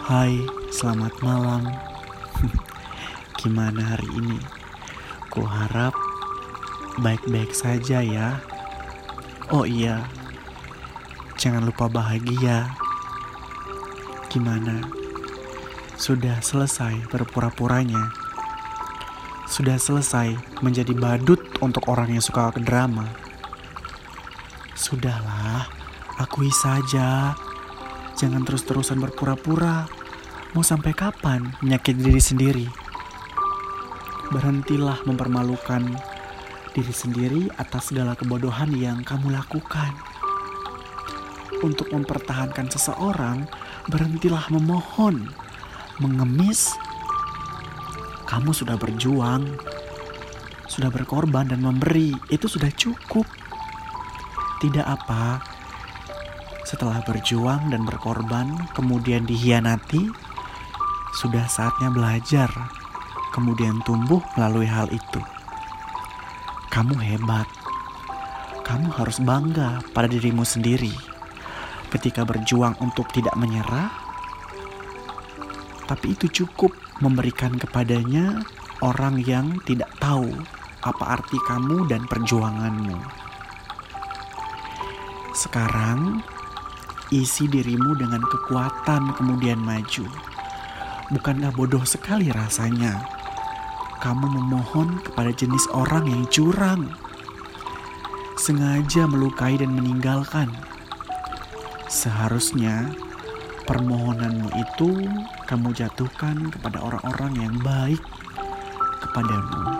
Hai, selamat malam. Gimana hari ini? Ku harap baik-baik saja ya. Oh iya, jangan lupa bahagia. Gimana? Sudah selesai berpura-puranya? Sudah selesai menjadi badut untuk orang yang suka ke drama? Sudahlah, akui saja. Jangan terus-terusan berpura-pura. Mau sampai kapan menyakiti diri sendiri? Berhentilah mempermalukan diri sendiri atas segala kebodohan yang kamu lakukan. Untuk mempertahankan seseorang, berhentilah memohon, mengemis. Kamu sudah berjuang, sudah berkorban dan memberi, itu sudah cukup. Tidak apa, setelah berjuang dan berkorban, kemudian dihianati, sudah saatnya belajar, kemudian tumbuh melalui hal itu. Kamu hebat, kamu harus bangga pada dirimu sendiri ketika berjuang untuk tidak menyerah, tapi itu cukup memberikan kepadanya orang yang tidak tahu apa arti kamu dan perjuanganmu. Sekarang, isi dirimu dengan kekuatan, kemudian maju. Bukankah bodoh sekali rasanya? Kamu memohon kepada jenis orang yang curang, sengaja melukai dan meninggalkan. Seharusnya permohonanmu itu kamu jatuhkan kepada orang-orang yang baik kepadamu.